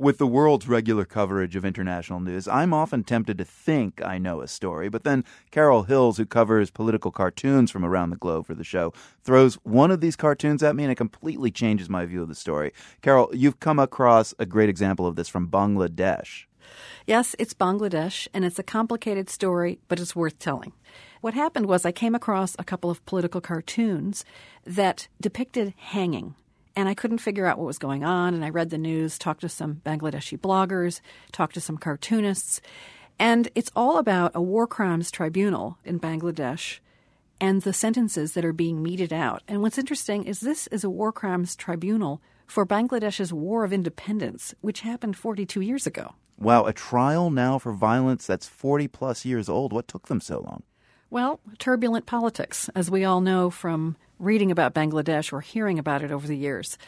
With the world's regular coverage of international news, I'm often tempted to think I know a story, but then Carol Hills, who covers political cartoons from around the globe for the show, throws one of these cartoons at me and it completely changes my view of the story. Carol, you've come across a great example of this from Bangladesh. Yes, it's Bangladesh, and it's a complicated story, but it's worth telling. What happened was I came across a couple of political cartoons that depicted hanging and I couldn't figure out what was going on. And I read the news, talked to some Bangladeshi bloggers, talked to some cartoonists. And it's all about a war crimes tribunal in Bangladesh and the sentences that are being meted out. And what's interesting is this is a war crimes tribunal for Bangladesh's War of Independence, which happened 42 years ago. Wow, a trial now for violence that's 40 plus years old. What took them so long? Well, turbulent politics, as we all know from reading about Bangladesh or hearing about it over the years.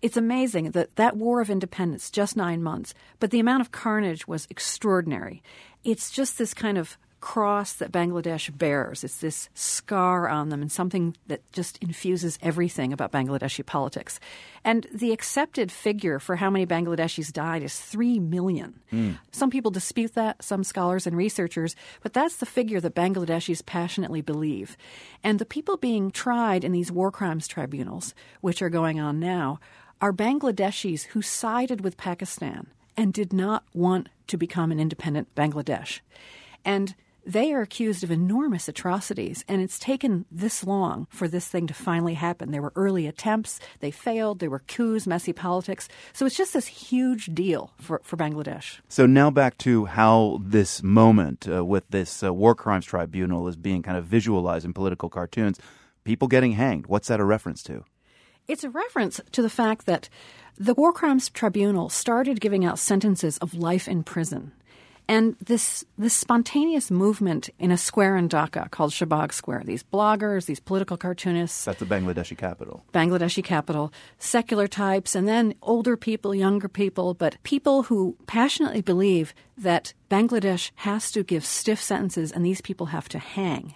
It's amazing that that war of independence, just nine months, but the amount of carnage was extraordinary. It's just this kind of cross that Bangladesh bears. It's this scar on them and something that just infuses everything about Bangladeshi politics. And the accepted figure for how many Bangladeshis died is 3 million. Mm. Some people dispute that, some scholars and researchers, but that's the figure that Bangladeshis passionately believe. And the people being tried in these war crimes tribunals, which are going on now, are Bangladeshis who sided with Pakistan and did not want to become an independent Bangladesh. And they are accused of enormous atrocities, and it's taken this long for this thing to finally happen. There were early attempts, they failed, there were coups, messy politics. So it's just this huge deal for, for Bangladesh. So now back to how this moment uh, with this uh, war crimes tribunal is being kind of visualized in political cartoons. People getting hanged. What's that a reference to? It's a reference to the fact that the War Crimes Tribunal started giving out sentences of life in prison and this this spontaneous movement in a square in Dhaka called Shahbag Square, these bloggers, these political cartoonists. That's the Bangladeshi capital. Bangladeshi capital, secular types, and then older people, younger people, but people who passionately believe that Bangladesh has to give stiff sentences and these people have to hang.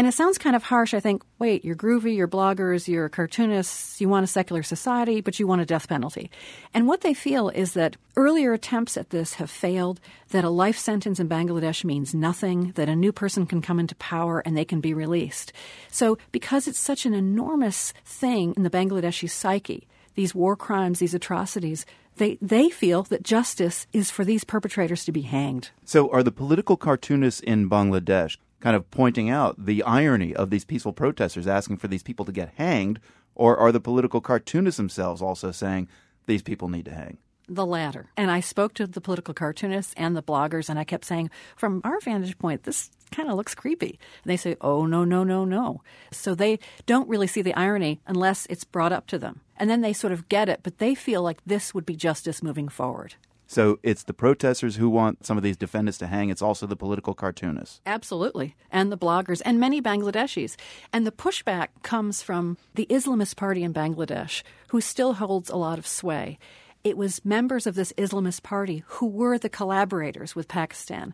And it sounds kind of harsh. I think, wait, you're groovy, you're bloggers, you're cartoonists, you want a secular society, but you want a death penalty. And what they feel is that earlier attempts at this have failed, that a life sentence in Bangladesh means nothing, that a new person can come into power and they can be released. So, because it's such an enormous thing in the Bangladeshi psyche, these war crimes, these atrocities, they, they feel that justice is for these perpetrators to be hanged. So, are the political cartoonists in Bangladesh kind of pointing out the irony of these peaceful protesters asking for these people to get hanged, or are the political cartoonists themselves also saying these people need to hang? The latter. And I spoke to the political cartoonists and the bloggers, and I kept saying, from our vantage point, this kind of looks creepy. And they say, oh, no, no, no, no. So they don't really see the irony unless it's brought up to them. And then they sort of get it, but they feel like this would be justice moving forward. So it's the protesters who want some of these defendants to hang. It's also the political cartoonists. Absolutely. And the bloggers and many Bangladeshis. And the pushback comes from the Islamist party in Bangladesh, who still holds a lot of sway. It was members of this Islamist party who were the collaborators with Pakistan,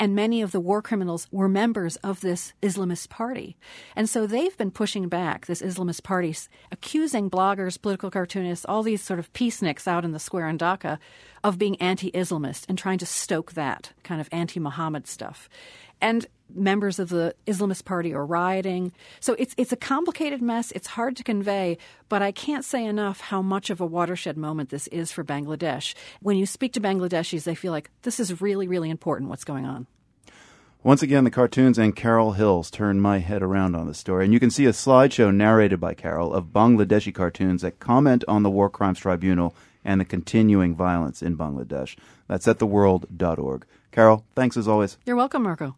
and many of the war criminals were members of this Islamist party. And so they've been pushing back, this Islamist party, accusing bloggers, political cartoonists, all these sort of peaceniks out in the square in Dhaka of being anti Islamist and trying to stoke that kind of anti Muhammad stuff. And members of the Islamist party are rioting. So it's it's a complicated mess. It's hard to convey, but I can't say enough how much of a watershed moment this is for Bangladesh. When you speak to Bangladeshis, they feel like this is really really important what's going on. Once again, the cartoons and Carol Hills turn my head around on the story, and you can see a slideshow narrated by Carol of Bangladeshi cartoons that comment on the War Crimes Tribunal and the continuing violence in Bangladesh. That's at theworld.org. Carol, thanks as always. You're welcome, Marco.